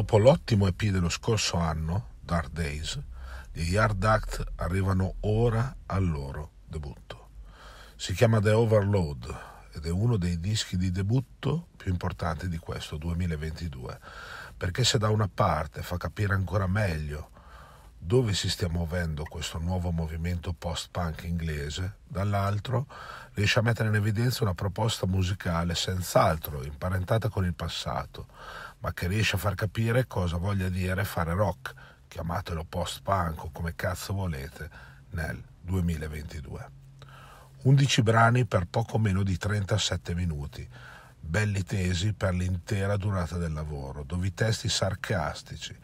Dopo l'ottimo EP dello scorso anno, Dark Days, gli Yard Act arrivano ora al loro debutto. Si chiama The Overload ed è uno dei dischi di debutto più importanti di questo 2022, perché se da una parte fa capire ancora meglio dove si stia muovendo questo nuovo movimento post-punk inglese, dall'altro riesce a mettere in evidenza una proposta musicale senz'altro imparentata con il passato, ma che riesce a far capire cosa voglia dire fare rock, chiamatelo post-punk o come cazzo volete, nel 2022. 11 brani per poco meno di 37 minuti, belli tesi per l'intera durata del lavoro, dove i testi sarcastici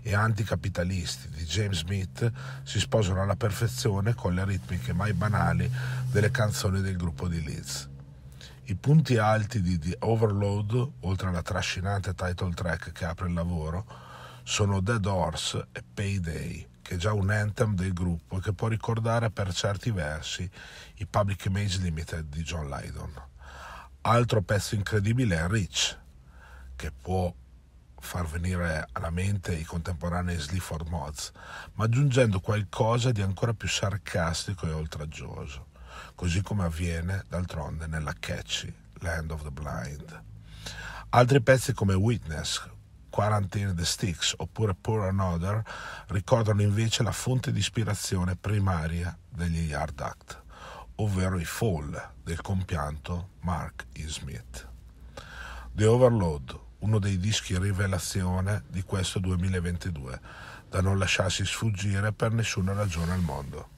e anticapitalisti di James Smith si sposano alla perfezione con le ritmiche mai banali delle canzoni del gruppo di Leeds. I punti alti di The Overload, oltre alla trascinante title track che apre il lavoro, sono Dead Horse e Payday, che è già un anthem del gruppo e che può ricordare per certi versi i Public Image Limited di John Lydon. Altro pezzo incredibile è Rich, che può far venire alla mente i contemporanei Sleaford Mods, ma aggiungendo qualcosa di ancora più sarcastico e oltraggioso, così come avviene d'altronde nella catchy Land of the Blind. Altri pezzi come Witness, Quarantine the Sticks oppure Poor Another ricordano invece la fonte di ispirazione primaria degli Yard Act ovvero i Fall del compianto Mark E. Smith. The Overload, uno dei dischi rivelazione di questo 2022, da non lasciarsi sfuggire per nessuna ragione al mondo.